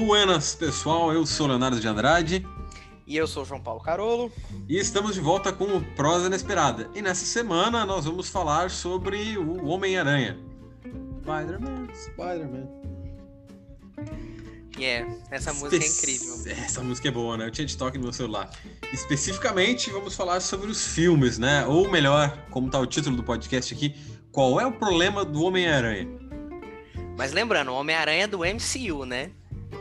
Buenas, pessoal. Eu sou Leonardo de Andrade. E eu sou João Paulo Carolo. E estamos de volta com o Prosa Inesperada. E nessa semana nós vamos falar sobre o Homem-Aranha. Spider-Man, Spider-Man. Yeah, essa música é incrível. Essa música é boa, né? Eu tinha de toque no meu celular. Especificamente, vamos falar sobre os filmes, né? Ou melhor, como tá o título do podcast aqui, qual é o problema do Homem-Aranha? Mas lembrando, o Homem-Aranha é do MCU, né?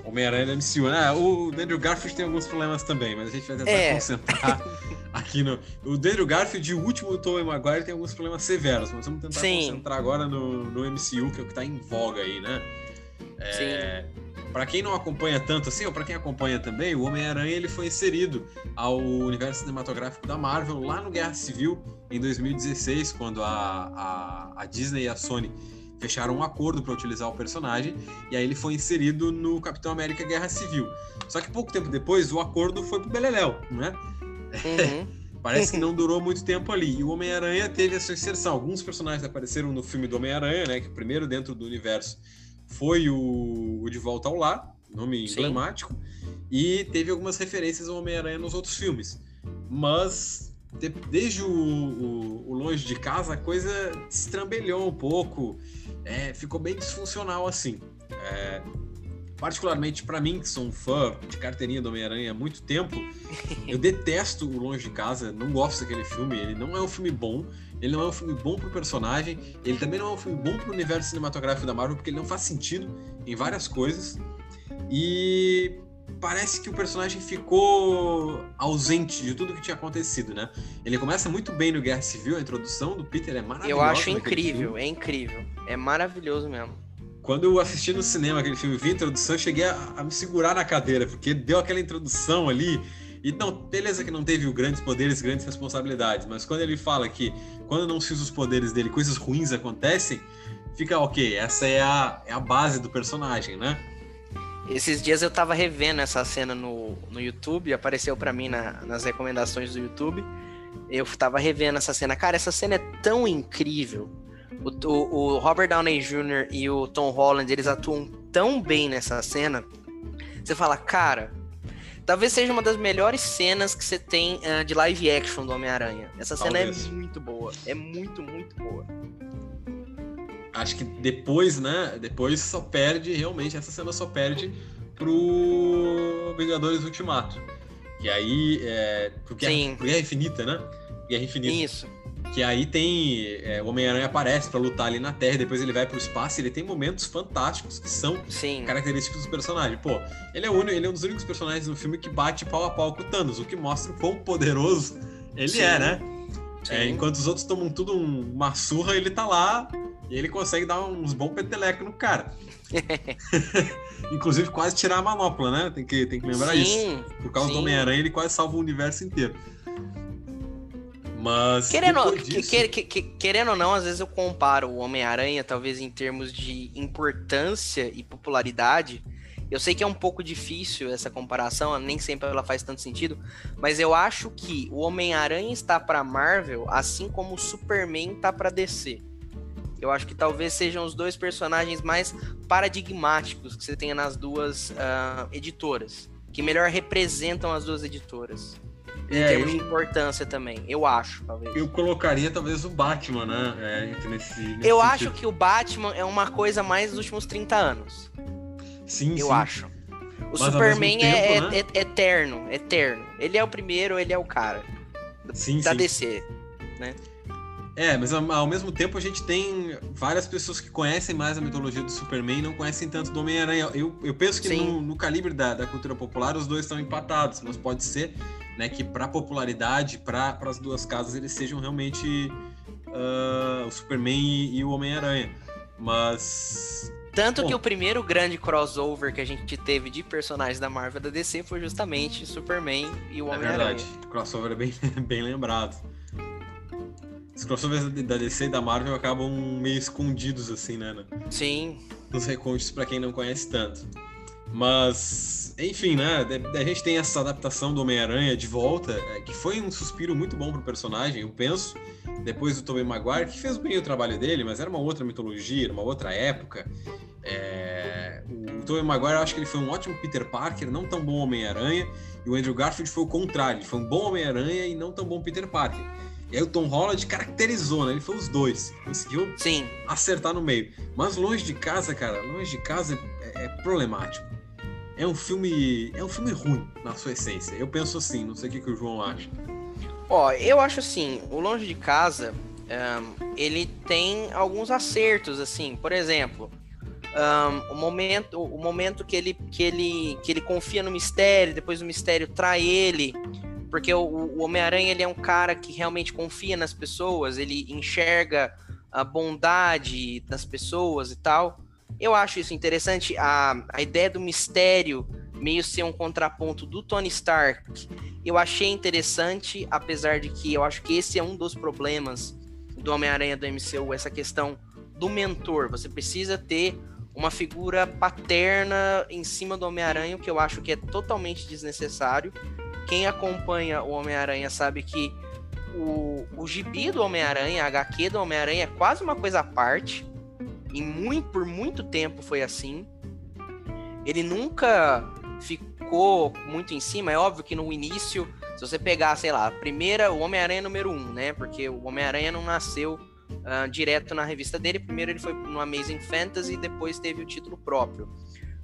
Homem-Aranha da MCU, né? O Andrew Garfield tem alguns problemas também, mas a gente vai tentar é. concentrar aqui no. O Andrew Garfield o último Tobey Maguire tem alguns problemas severos, mas vamos tentar Sim. concentrar agora no, no MCU, que é o que tá em voga aí, né? É... Para quem não acompanha tanto assim, ou para quem acompanha também, o Homem-Aranha ele foi inserido ao universo cinematográfico da Marvel lá no Guerra Civil em 2016, quando a, a, a Disney e a Sony fecharam um acordo para utilizar o personagem e aí ele foi inserido no Capitão América Guerra Civil. Só que pouco tempo depois o acordo foi pro Beleléu, né? Uhum. Parece que não durou muito tempo ali. E o Homem-Aranha teve a sua inserção. Alguns personagens apareceram no filme do Homem-Aranha, né? Que primeiro dentro do universo foi o, o De Volta ao Lar, nome Sim. emblemático. E teve algumas referências ao Homem-Aranha nos outros filmes. Mas desde o, o, o Longe de Casa, a coisa se estrambelhou um pouco é, ficou bem disfuncional assim. É, particularmente para mim, que sou um fã de carteirinha do Homem-Aranha há muito tempo, eu detesto o Longe de Casa, não gosto daquele filme. Ele não é um filme bom, ele não é um filme bom pro personagem, ele também não é um filme bom pro universo cinematográfico da Marvel, porque ele não faz sentido em várias coisas. E parece que o personagem ficou ausente de tudo que tinha acontecido, né? Ele começa muito bem no Guerra Civil, a introdução do Peter é maravilhosa. Eu acho incrível, é incrível. É maravilhoso mesmo. Quando eu assisti no cinema aquele filme, vi a introdução, eu cheguei a, a me segurar na cadeira, porque deu aquela introdução ali. E não, beleza que não teve grandes poderes, grandes responsabilidades, mas quando ele fala que quando não se usa os poderes dele, coisas ruins acontecem, fica ok, essa é a, é a base do personagem, né? Esses dias eu tava revendo essa cena no, no YouTube, apareceu para mim na, nas recomendações do YouTube. Eu tava revendo essa cena. Cara, essa cena é tão incrível. O, o, o Robert Downey Jr. e o Tom Holland, eles atuam tão bem nessa cena. Você fala, cara, talvez seja uma das melhores cenas que você tem uh, de live action do Homem-Aranha. Essa cena é muito boa. É muito, muito boa acho que depois, né? Depois só perde, realmente, essa cena só perde pro Vingadores Ultimato. E aí, é, pro, Guerra, pro Guerra Infinita, né? Guerra Infinita. Isso. Que aí tem. É, o Homem-Aranha aparece para lutar ali na Terra, depois ele vai pro espaço e ele tem momentos fantásticos que são Sim. característicos do personagem. Pô, ele é, único, ele é um dos únicos personagens no filme que bate pau a pau com o Thanos, o que mostra o quão poderoso ele Sim. é, né? É, enquanto os outros tomam tudo uma surra, ele tá lá e ele consegue dar uns bons peteleco no cara. Inclusive, quase tirar a manopla, né? Tem que, tem que lembrar sim, isso. Por causa sim. do Homem-Aranha, ele quase salva o universo inteiro. Mas. Querendo, disso... que, que, que, querendo ou não, às vezes eu comparo o Homem-Aranha, talvez em termos de importância e popularidade. Eu sei que é um pouco difícil essa comparação, nem sempre ela faz tanto sentido, mas eu acho que o Homem-Aranha está para Marvel, assim como o Superman está para DC. Eu acho que talvez sejam os dois personagens mais paradigmáticos que você tenha nas duas uh, editoras, que melhor representam as duas editoras. Em é, termos eu, de importância também, eu acho, talvez. Eu colocaria talvez o Batman, né? É, nesse, nesse eu sentido. acho que o Batman é uma coisa mais dos últimos 30 anos. Sim, eu sim. acho. O Mas Superman é, tempo, é, né? é, eterno, eterno. Ele é o primeiro, ele é o cara. Sim, da sim. DC, né? É, mas ao mesmo tempo a gente tem várias pessoas que conhecem mais a mitologia do Superman e não conhecem tanto do Homem-Aranha. Eu, eu penso que no, no, calibre da, da, cultura popular os dois estão empatados, mas pode ser né, que para popularidade, para as duas casas, eles sejam realmente uh, o Superman e, e o Homem-Aranha. Mas tanto que o primeiro grande crossover que a gente teve de personagens da Marvel da DC foi justamente Superman e o Homem-Aranha. É verdade, o crossover é bem, bem lembrado. Os crossovers da DC e da Marvel acabam meio escondidos, assim, né? Sim. Nos recônditos para quem não conhece tanto. Mas, enfim, né? A gente tem essa adaptação do Homem-Aranha de volta, é, que foi um suspiro muito bom pro personagem, eu penso. Depois do Tobey Maguire, que fez bem o trabalho dele, mas era uma outra mitologia, era uma outra época. É... o Tobey Maguire, eu acho que ele foi um ótimo Peter Parker, não tão bom Homem-Aranha, e o Andrew Garfield foi o contrário, ele foi um bom Homem-Aranha e não tão bom Peter Parker. E aí o Tom Holland caracterizou, né? Ele foi os dois. Conseguiu Sim. acertar no meio. Mas longe de casa, cara, longe de casa é, é problemático. É um filme. É um filme ruim na sua essência. Eu penso assim, não sei o que, que o João acha. Ó, eu acho assim, o Longe de Casa, um, ele tem alguns acertos, assim, por exemplo, um, o momento, o momento que ele, que ele, que ele confia no mistério, depois o mistério trai ele, porque o, o Homem-Aranha ele é um cara que realmente confia nas pessoas, ele enxerga a bondade das pessoas e tal. Eu acho isso interessante, a, a ideia do mistério meio ser um contraponto do Tony Stark. Eu achei interessante, apesar de que eu acho que esse é um dos problemas do Homem-Aranha do MCU, essa questão do mentor. Você precisa ter uma figura paterna em cima do Homem-Aranha, o que eu acho que é totalmente desnecessário. Quem acompanha o Homem-Aranha sabe que o, o gibi do Homem-Aranha, a HQ do Homem-Aranha é quase uma coisa à parte. E muito, por muito tempo foi assim. Ele nunca ficou muito em cima. É óbvio que no início, se você pegar, sei lá, a primeira, o Homem-Aranha número um, né? Porque o Homem-Aranha não nasceu uh, direto na revista dele. Primeiro ele foi no Amazing Fantasy e depois teve o título próprio.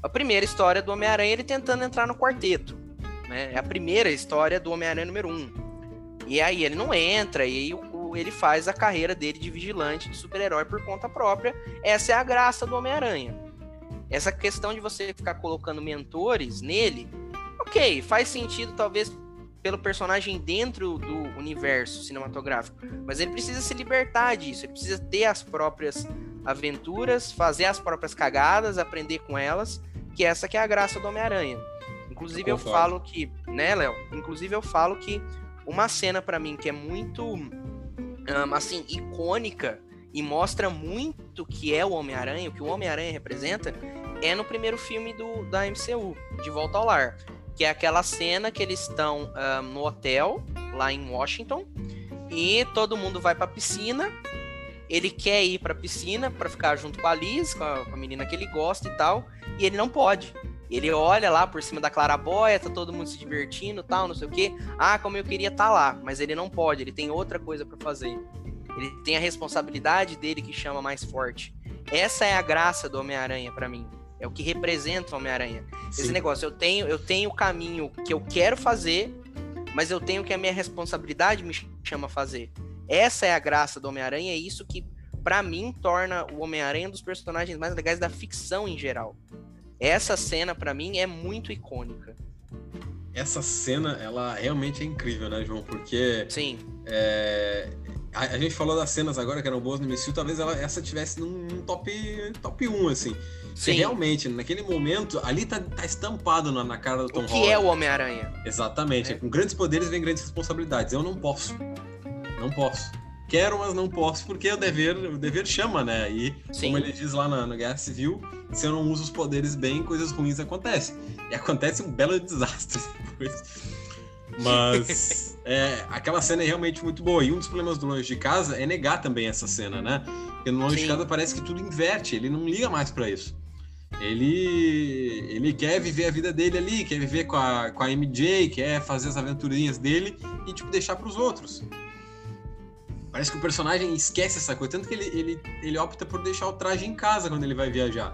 A primeira história do Homem-Aranha ele tentando entrar no quarteto. Né? É a primeira história do Homem-Aranha número 1. Um. E aí ele não entra, e aí ele faz a carreira dele de vigilante, de super-herói por conta própria. Essa é a graça do Homem-Aranha. Essa questão de você ficar colocando mentores nele, ok, faz sentido talvez pelo personagem dentro do universo cinematográfico, mas ele precisa se libertar disso, ele precisa ter as próprias aventuras, fazer as próprias cagadas, aprender com elas, que essa que é a graça do Homem-Aranha. Inclusive eu, eu falo que, né, Léo? Inclusive eu falo que uma cena para mim que é muito um, assim icônica e mostra muito o que é o Homem-Aranha, o que o Homem-Aranha representa, é no primeiro filme do, da MCU, De Volta ao Lar. Que é aquela cena que eles estão um, no hotel, lá em Washington, e todo mundo vai pra piscina. Ele quer ir pra piscina para ficar junto com a Liz, com a, com a menina que ele gosta e tal, e ele não pode. Ele olha lá por cima da clarabóia, tá todo mundo se divertindo, tal, não sei o quê. Ah, como eu queria estar tá lá, mas ele não pode, ele tem outra coisa para fazer. Ele tem a responsabilidade dele que chama mais forte. Essa é a graça do Homem-Aranha para mim. É o que representa o Homem-Aranha. Esse negócio, eu tenho, eu tenho o caminho que eu quero fazer, mas eu tenho que a minha responsabilidade me chama a fazer. Essa é a graça do Homem-Aranha, é isso que para mim torna o Homem-Aranha um dos personagens mais legais da ficção em geral. Essa cena, para mim, é muito icônica. Essa cena, ela realmente é incrível, né, João? Porque. Sim. É, a, a, gente falou das cenas agora que eram boas no MCU, talvez ela, essa tivesse num, num top, top 1, assim. Se realmente, naquele momento, ali tá, tá estampado na, na, cara do Tom Holland. O que é o Homem-Aranha. Exatamente. É. Com grandes poderes vem grandes responsabilidades. Eu não posso. Não posso. Quero, mas não posso, porque o dever, o dever chama, né? E, Sim. como ele diz lá na, Guerra Civil, se eu não uso os poderes bem, coisas ruins acontecem. E acontece um belo desastre depois. Mas é, aquela cena é realmente muito boa. E um dos problemas do Longe de Casa é negar também essa cena, né? Porque no Longe Sim. de Casa parece que tudo inverte, ele não liga mais para isso. Ele, ele quer viver a vida dele ali, quer viver com a, com a MJ, quer fazer as aventurinhas dele e, tipo, deixar para os outros. Parece que o personagem esquece essa coisa, tanto que ele, ele, ele opta por deixar o traje em casa quando ele vai viajar.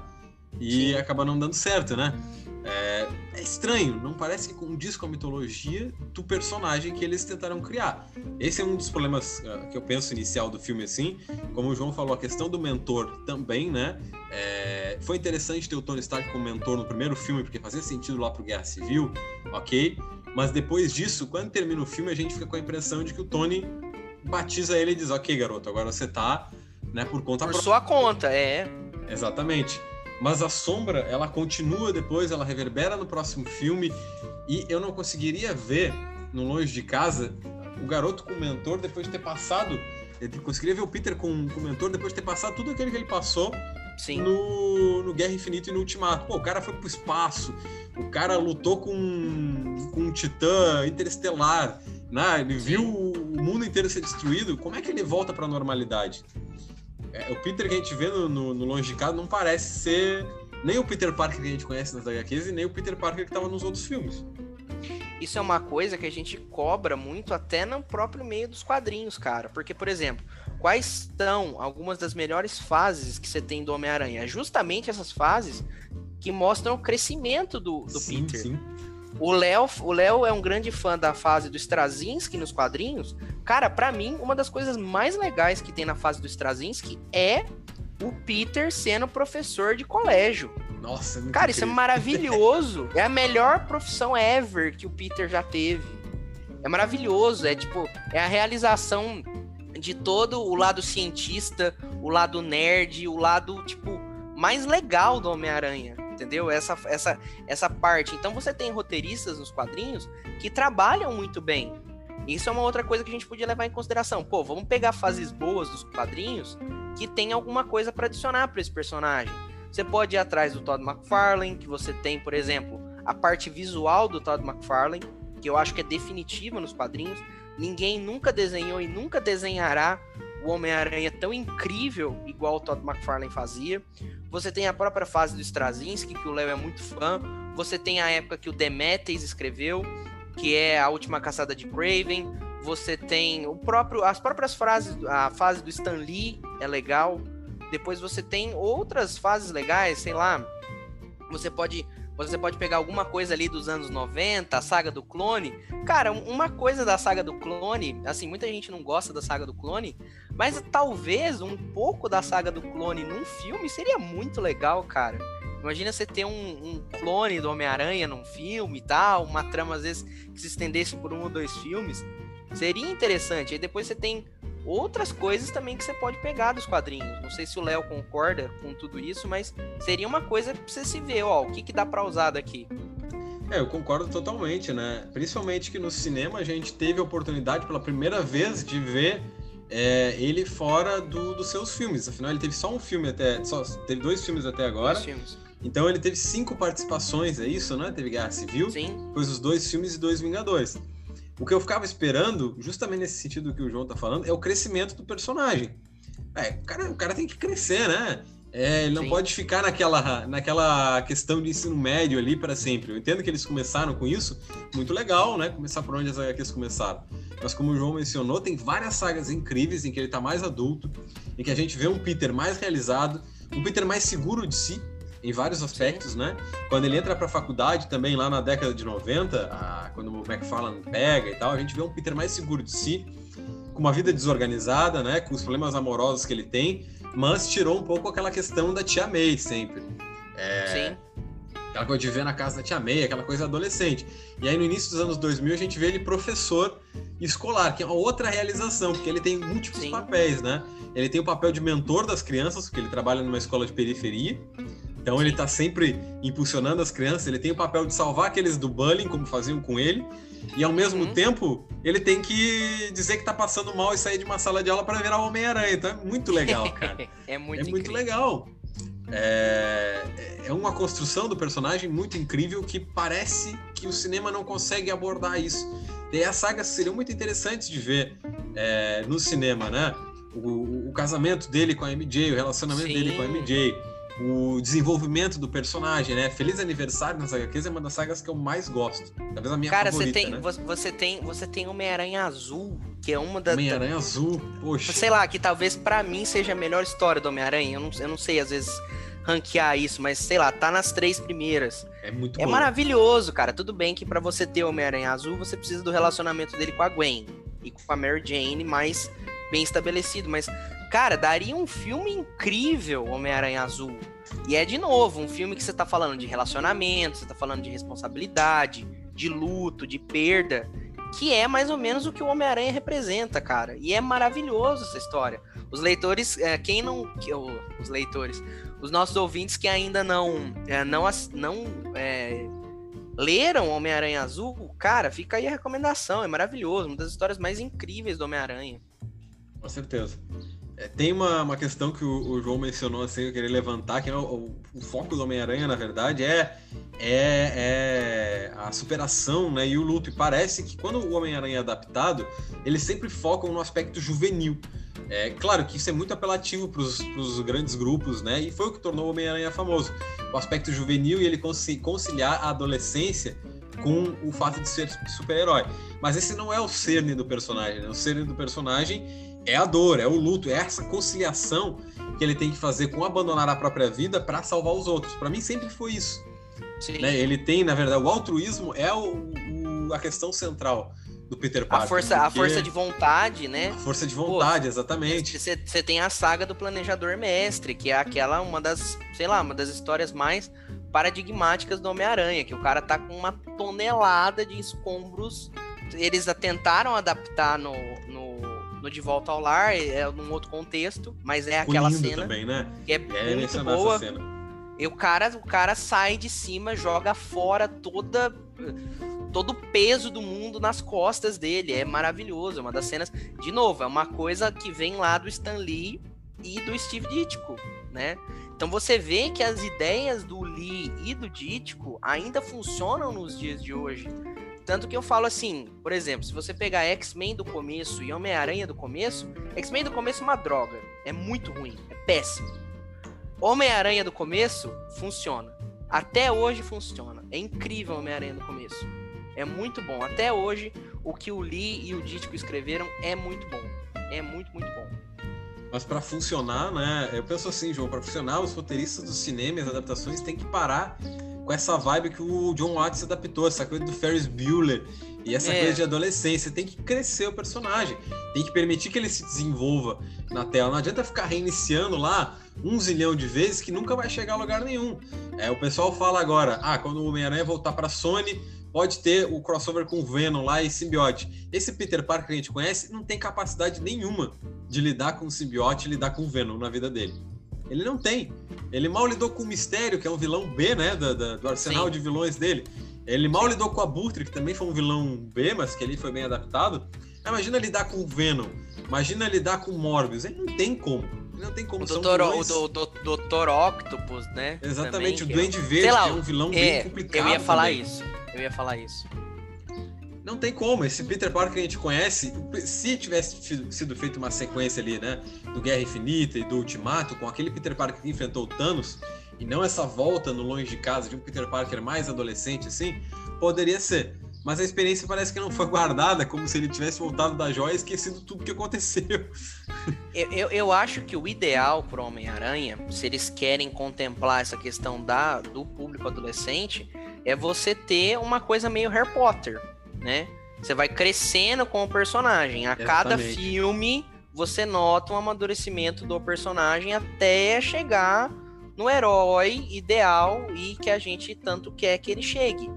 E Sim. acaba não dando certo, né? É, é, estranho, não parece que condiz com a mitologia do personagem que eles tentaram criar. Esse é um dos problemas uh, que eu penso inicial do filme, assim. Como o João falou, a questão do mentor também, né? É, foi interessante ter o Tony Stark como mentor no primeiro filme, porque fazia sentido lá pro Guerra Civil, ok? Mas depois disso, quando termina o filme, a gente fica com a impressão de que o Tony batiza ele e diz: Ok, garoto, agora você tá né, por conta Por sua conta, é. Exatamente. Mas a sombra, ela continua depois, ela reverbera no próximo filme. E eu não conseguiria ver, no Longe de Casa, o garoto com o mentor depois de ter passado. Eu conseguiria ver o Peter com, com o mentor depois de ter passado tudo aquilo que ele passou Sim. No, no Guerra Infinita e no Ultimato. Pô, o cara foi pro espaço, o cara lutou com, com um titã interestelar, né? ele Sim. viu mundo inteiro ser destruído. Como é que ele volta pra normalidade? É, o Peter que a gente vê no, no, no Longe de Casa não parece ser nem o Peter Parker que a gente conhece nas HQs e nem o Peter Parker que estava nos outros filmes. Isso é uma coisa que a gente cobra muito até no próprio meio dos quadrinhos, cara. Porque, por exemplo, quais são algumas das melhores fases que você tem do Homem-Aranha? Justamente essas fases que mostram o crescimento do, do sim, Peter. Sim. O Léo, o Léo é um grande fã da fase do Straczynski nos quadrinhos. Cara, para mim, uma das coisas mais legais que tem na fase do Straczynski é o Peter sendo professor de colégio. Nossa, é Cara, incrível. isso é maravilhoso. é a melhor profissão ever que o Peter já teve. É maravilhoso, é tipo, é a realização de todo o lado cientista, o lado nerd, o lado, tipo, mais legal do Homem-Aranha, entendeu? Essa, essa, essa parte. Então você tem roteiristas nos quadrinhos que trabalham muito bem. Isso é uma outra coisa que a gente podia levar em consideração. Pô, vamos pegar fases boas dos quadrinhos que tem alguma coisa para adicionar para esse personagem. Você pode ir atrás do Todd McFarlane, que você tem, por exemplo, a parte visual do Todd McFarlane, que eu acho que é definitiva nos quadrinhos. Ninguém nunca desenhou e nunca desenhará o Homem-Aranha tão incrível igual o Todd McFarlane fazia. Você tem a própria fase do Straczynski, que o Léo é muito fã. Você tem a época que o Demetrius escreveu, que é a última caçada de Craven. Você tem o próprio, as próprias frases, a fase do Stan Lee é legal. Depois você tem outras fases legais, sei lá. Você pode você pode pegar alguma coisa ali dos anos 90, a saga do clone. Cara, uma coisa da saga do clone, assim, muita gente não gosta da saga do clone, mas talvez um pouco da saga do clone num filme seria muito legal, cara. Imagina você ter um, um clone do Homem-Aranha num filme e tal, uma trama às vezes que se estendesse por um ou dois filmes. Seria interessante. Aí depois você tem outras coisas também que você pode pegar dos quadrinhos. Não sei se o Léo concorda com tudo isso, mas seria uma coisa pra você se ver, ó, o que, que dá pra usar daqui. É, eu concordo totalmente, né? Principalmente que no cinema a gente teve a oportunidade pela primeira vez de ver é, ele fora do, dos seus filmes. Afinal, ele teve só um filme até. Só, teve dois filmes até agora. Dois filmes. Então ele teve cinco participações, é isso, né? Teve Guerra Civil, Sim. depois os dois filmes e dois Vingadores. O que eu ficava esperando, justamente nesse sentido que o João tá falando, é o crescimento do personagem. É, o cara, o cara tem que crescer, né? É, ele não Sim. pode ficar naquela, naquela questão de ensino médio ali para sempre. Eu entendo que eles começaram com isso, muito legal, né? Começar por onde as HQs começaram. Mas como o João mencionou, tem várias sagas incríveis em que ele tá mais adulto, em que a gente vê um Peter mais realizado, um Peter mais seguro de si, em vários aspectos, Sim. né? Quando ele entra para a faculdade também, lá na década de 90, a, quando o McFarlane pega e tal, a gente vê um Peter mais seguro de si, com uma vida desorganizada, né? Com os problemas amorosos que ele tem, mas tirou um pouco aquela questão da tia May sempre. É, Sim. Aquela coisa de ver na casa da tia May, aquela coisa adolescente. E aí no início dos anos 2000 a gente vê ele professor escolar, que é uma outra realização, porque ele tem múltiplos Sim. papéis, né? Ele tem o papel de mentor das crianças, porque ele trabalha numa escola de periferia. Então ele está sempre impulsionando as crianças, ele tem o papel de salvar aqueles do bullying, como faziam com ele, e ao mesmo uhum. tempo ele tem que dizer que está passando mal e sair de uma sala de aula para virar Homem-Aranha. Então é muito legal, cara. é muito, é muito legal. É... é uma construção do personagem muito incrível que parece que o cinema não consegue abordar isso. E as sagas seriam muito interessantes de ver é, no cinema, né? O, o, casamento dele com a MJ, o relacionamento Sim. dele com a MJ o desenvolvimento do personagem, né? Feliz Aniversário nas HQs é uma das sagas que eu mais gosto. Talvez a minha Cara, favorita, você tem, né? você tem, você tem Homem-Aranha Azul, que é uma das... Homem-Aranha Azul, poxa. Sei lá, que talvez para mim seja a melhor história do Homem-Aranha. Eu não, eu não sei, às vezes, ranquear isso, mas sei lá, tá nas três primeiras. É muito É bom. maravilhoso, cara. Tudo bem que para você ter Homem-Aranha Azul, você precisa do relacionamento dele com a Gwen e com a Mary Jane mais bem estabelecido, mas cara, daria um filme incrível Homem-Aranha Azul. E é de novo um filme que você tá falando de relacionamento, você tá falando de responsabilidade, de luto, de perda, que é mais ou menos o que o Homem-Aranha representa, cara. E é maravilhoso essa história. Os leitores, é, quem não. Os leitores, os nossos ouvintes que ainda não. É, não, não é, leram Homem-Aranha Azul, cara, fica aí a recomendação. É maravilhoso. Uma das histórias mais incríveis do Homem-Aranha. Com certeza. É, tem uma, uma questão que o, o, João mencionou, assim, eu queria levantar, que é o, o foco do Homem-Aranha, na verdade, é, é, é, a superação né, e o luto. E parece que quando o Homem-Aranha é adaptado, eles sempre focam no aspecto juvenil. É claro que isso é muito apelativo para os grandes grupos, né? E foi o que tornou o Homem-Aranha famoso. O aspecto juvenil e ele conciliar a adolescência com o fato de ser super-herói. Mas esse não é o cerne do personagem, né? O cerne do personagem é a dor, é o luto, é essa conciliação que ele tem que fazer com abandonar a própria vida para salvar os outros. Para mim sempre foi isso. Né? Ele tem, na verdade, o altruísmo é o, o, a questão central do Peter Parker. A força, a força de vontade, né? A força de vontade, Pô, exatamente. Você tem a saga do Planejador Mestre, que é aquela, uma das, sei lá, uma das histórias mais paradigmáticas do Homem-Aranha, que o cara tá com uma tonelada de escombros. Eles tentaram adaptar no, no, no De Volta ao Lar, é num outro contexto, mas é aquela cena também, né? que é, é muito boa. E o cara, o cara sai de cima, joga fora toda todo o peso do mundo nas costas dele. É maravilhoso. É uma das cenas. De novo, é uma coisa que vem lá do Stan Lee e do Steve Ditko, né? Então você vê que as ideias do Lee e do Ditko ainda funcionam nos dias de hoje. Tanto que eu falo assim, por exemplo, se você pegar X-Men do começo e Homem-Aranha do começo, X-Men do começo é uma droga. É muito ruim, é péssimo. Homem-Aranha do começo funciona. Até hoje funciona. É incrível Homem-Aranha do começo. É muito bom. Até hoje, o que o Lee e o Ditko escreveram é muito bom. É muito, muito bom. Mas para funcionar, né? Eu penso assim, João, para funcionar, os roteiristas do cinema e as adaptações têm que parar com essa vibe que o John Watts adaptou, essa coisa do Ferris Bueller e essa é. coisa de adolescência. Tem que crescer o personagem, tem que permitir que ele se desenvolva na tela. Não adianta ficar reiniciando lá um zilhão de vezes que nunca vai chegar a lugar nenhum. É, o pessoal fala agora, ah, quando o Homem-Aranha voltar para Sony, pode ter o crossover com o Venom lá e simbiote. Esse Peter Parker que a gente conhece não tem capacidade nenhuma de lidar com o simbiote e lidar com o Venom na vida dele. Ele não tem. Ele mal lidou com o Mistério, que é um vilão B, né, do, do arsenal Sim. de vilões dele. Ele mal lidou com a Abutre, que também foi um vilão B, mas que ali foi bem adaptado. Imagina lidar com o Venom. Imagina lidar com o Morbius. Ele não tem como. Ele não tem como. O Doutor, vilões... o do, do, Doutor Octopus, né? Exatamente. Também, o Duende Verde, lá, que é um vilão é, bem complicado. Eu ia falar também. isso. Eu ia falar isso. Não tem como. Esse Peter Parker que a gente conhece, se tivesse sido feita uma sequência ali, né? Do Guerra Infinita e do Ultimato, com aquele Peter Parker que enfrentou o Thanos, e não essa volta no longe de casa de um Peter Parker mais adolescente assim, poderia ser. Mas a experiência parece que não foi guardada, como se ele tivesse voltado da joia e esquecido tudo que aconteceu. Eu, eu, eu acho que o ideal para Homem-Aranha, se eles querem contemplar essa questão da, do público adolescente, é você ter uma coisa meio Harry Potter, né? Você vai crescendo com o personagem. A Exatamente. cada filme, você nota um amadurecimento do personagem até chegar no herói ideal e que a gente tanto quer que ele chegue.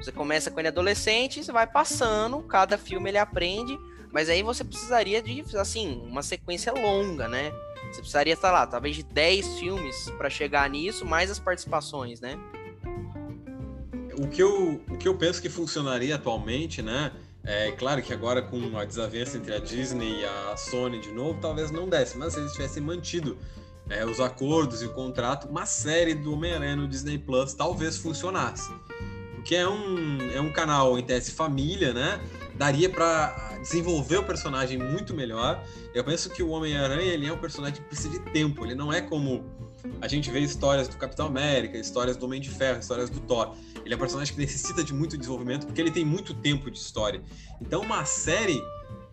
Você começa com ele adolescente, você vai passando, cada filme ele aprende, mas aí você precisaria de, assim, uma sequência longa, né? Você precisaria, estar lá, talvez de 10 filmes para chegar nisso, mais as participações, né? O que eu, o que eu penso que funcionaria atualmente, né? É claro que agora com a desavença entre a Disney e a Sony de novo, talvez não desse, mas se eles tivessem mantido é, os acordos e o contrato, uma série do Homem-Aranha no Disney Plus talvez funcionasse. Porque é um, é um canal em tese família, né? Daria para desenvolver o personagem muito melhor. Eu penso que o Homem-Aranha ele é um personagem que precisa de tempo, ele não é como a gente vê histórias do Capitão América, histórias do Homem de Ferro, histórias do Thor. Ele é um personagem que necessita de muito desenvolvimento porque ele tem muito tempo de história. Então, uma série,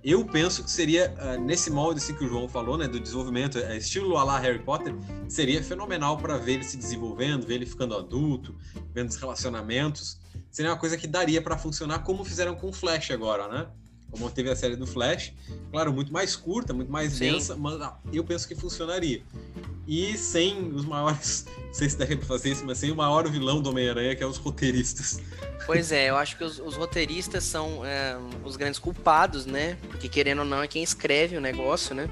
eu penso que seria uh, nesse molde assim que o João falou, né, do desenvolvimento, uh, estilo a lá Harry Potter, seria fenomenal para ver ele se desenvolvendo, ver ele ficando adulto, vendo os relacionamentos. Seria uma coisa que daria para funcionar como fizeram com o Flash agora, né? Como teve a série do Flash. Claro, muito mais curta, muito mais Sim. densa, mas ah, eu penso que funcionaria. E sem os maiores, não sei se deve fazer isso, mas sem o maior vilão do Homem-Aranha, que é os roteiristas. Pois é, eu acho que os, os roteiristas são é, os grandes culpados, né? Porque querendo ou não é quem escreve o negócio, né?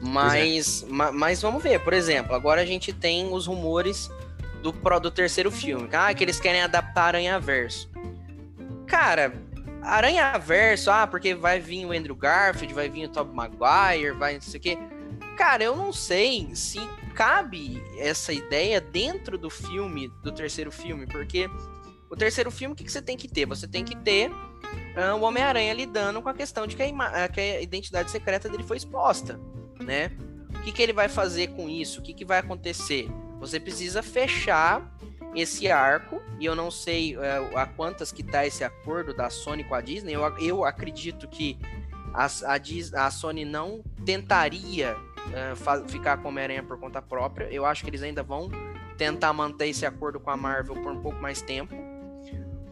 Mas, é. ma, mas vamos ver, por exemplo, agora a gente tem os rumores do, do terceiro filme. Ah, que eles querem adaptar Aranha Verso. Cara, Aranha Verso, ah, porque vai vir o Andrew Garfield, vai vir o Tobey Maguire, vai não sei o quê. Cara, eu não sei se cabe essa ideia dentro do filme, do terceiro filme, porque o terceiro filme, o que, que você tem que ter? Você tem que ter uh, o Homem-Aranha lidando com a questão de que a, que a, identidade secreta dele foi exposta. né? O que, que ele vai fazer com isso? O que, que vai acontecer? Você precisa fechar esse arco, e eu não sei uh, a quantas que tá esse acordo da Sony com a Disney, eu, eu acredito que a, a, a Sony não tentaria uh, ficar com Homem-Aranha por conta própria, eu acho que eles ainda vão tentar manter esse acordo com a Marvel por um pouco mais tempo,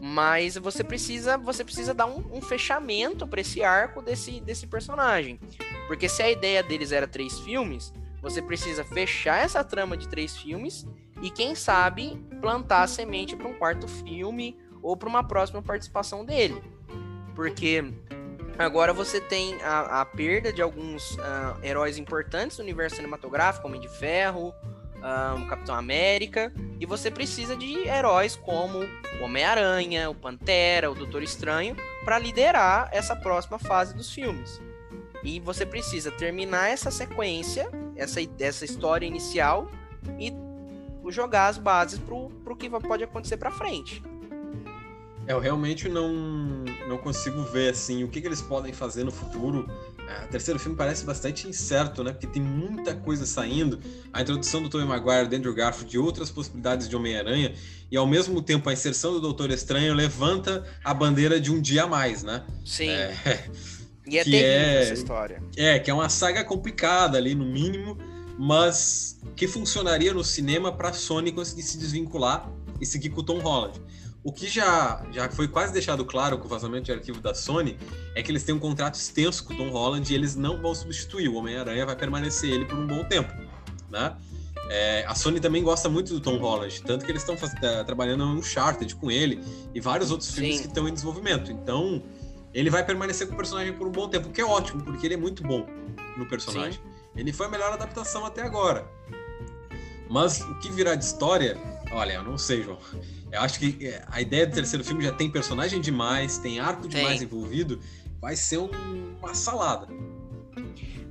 mas você precisa você precisa dar um, um fechamento para esse arco desse, desse personagem, porque se a ideia deles era três filmes, você precisa fechar essa trama de três filmes e quem sabe plantar a semente para um quarto filme ou para uma próxima participação dele. Porque agora você tem a, a perda de alguns uh, heróis importantes do universo cinematográfico, Homem de Ferro, um, Capitão América, e você precisa de heróis como o Homem-Aranha, o Pantera, o Doutor Estranho, para liderar essa próxima fase dos filmes. E você precisa terminar essa sequência, essa, essa história inicial, e jogar as bases pro, pro que pode acontecer para frente. É, eu realmente não, não consigo ver assim o que, que eles podem fazer no futuro. É, o terceiro filme parece bastante incerto, né? Porque tem muita coisa saindo. A introdução do Tobey Maguire, do Andrew Garfield, de outras possibilidades de Homem-Aranha, e ao mesmo tempo a inserção do Doutor Estranho levanta a bandeira de um dia a mais, né? Sim. É, e é terrível é, essa história. É, que é uma saga complicada ali, no mínimo mas que funcionaria no cinema para a Sony conseguir se desvincular e seguir com o Tom Holland. O que já, já foi quase deixado claro com o vazamento de arquivo da Sony é que eles têm um contrato extenso com o Tom Holland e eles não vão substituir. O Homem-Aranha vai permanecer ele por um bom tempo. Né? É, a Sony também gosta muito do Tom Holland, tanto que eles estão tá, trabalhando no Uncharted com ele e vários outros filmes Sim. que estão em desenvolvimento. Então, ele vai permanecer com o personagem por um bom tempo, o que é ótimo, porque ele é muito bom no personagem. Sim. Ele foi a melhor adaptação até agora. Mas o que virá de história, olha, eu não sei, João. Eu acho que é, a ideia do terceiro filme já tem personagem demais, tem arco demais tem. envolvido, vai ser um, uma salada.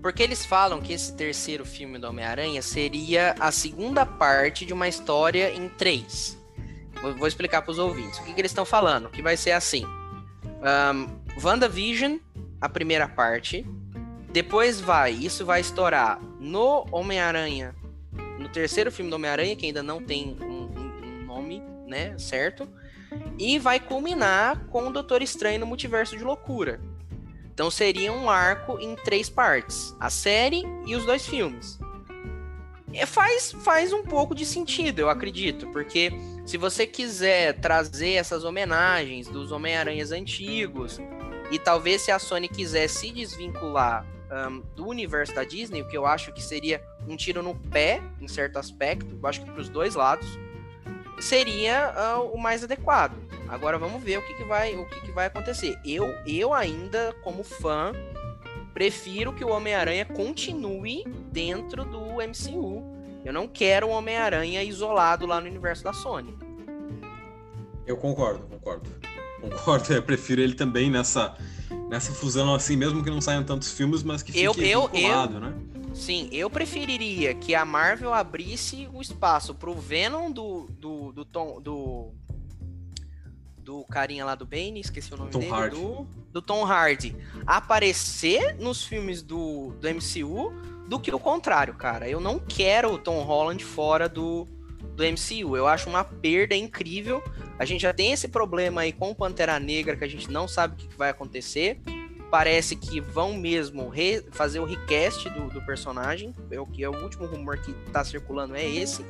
Porque eles falam que esse terceiro filme do Homem-Aranha seria a segunda parte de uma história em três. Vou, vou explicar para os ouvintes. O que, que eles estão falando? Que vai ser assim: um, WandaVision, a primeira parte, depois vai, isso vai estourar no Homem-Aranha, no terceiro filme do Homem-Aranha, que ainda não tem um, um, nome, né, certo? E vai culminar com o Doutor Estranho no Multiverso de Loucura. Então seria um arco em três partes: a série e os dois filmes. É, faz, faz um pouco de sentido, eu acredito, porque se você quiser trazer essas homenagens dos Homem-Aranhas antigos, e talvez se a Sony quiser se desvincular um, do universo da Disney, o que eu acho que seria um tiro no pé, em certo aspecto, eu acho que para os dois lados, seria uh, o mais adequado. Agora vamos ver o que, que vai, o que, que vai acontecer. Eu, eu ainda, como fã, prefiro que o Homem-Aranha continue dentro do MCU. Eu não quero o Homem-Aranha isolado lá no universo da Sony. Eu concordo, concordo. Concordo, eu prefiro ele também nessa nessa fusão assim, mesmo que não saiam tantos filmes, mas que fique eu, eu, eu, né? Sim, eu preferiria que a Marvel abrisse o espaço pro Venom do do, do Tom do do carinha lá do Bane, esqueci o nome Tom dele, Hardy. do do Tom Hardy aparecer nos filmes do, do MCU do que o contrário, cara. Eu não quero o Tom Holland fora do do MCU. Eu acho uma perda incrível. A gente já tem esse problema aí com Pantera Negra que a gente não sabe o que vai acontecer. Parece que vão mesmo fazer o recast do, do personagem. É o que é o último rumor que tá circulando é esse.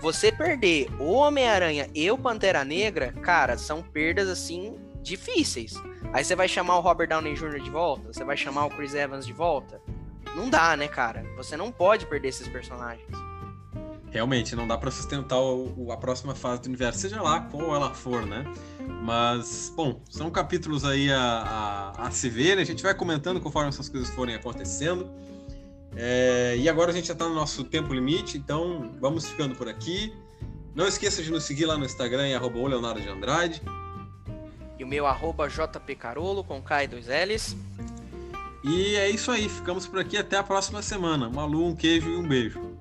Você perder o Homem-Aranha e o Pantera Negra, cara, são perdas assim difíceis. Aí você vai chamar o Robert Downey Jr. de volta? Você vai chamar o Chris Evans de volta? Não dá, né, cara? Você não pode perder esses personagens realmente não dá para sustentar o, a próxima fase do universo, seja lá qual ela for, né? Mas, bom, são capítulos aí a, a, a se ver, né? a gente vai comentando conforme essas coisas forem acontecendo. É, e agora a gente já está no nosso tempo limite, então vamos ficando por aqui. Não esqueça de nos seguir lá no Instagram em arroba Leonardo de Andrade. E o meu arroba jpcarolo com K e dois L's. E é isso aí, ficamos por aqui até a próxima semana. Malu, um queijo e um beijo.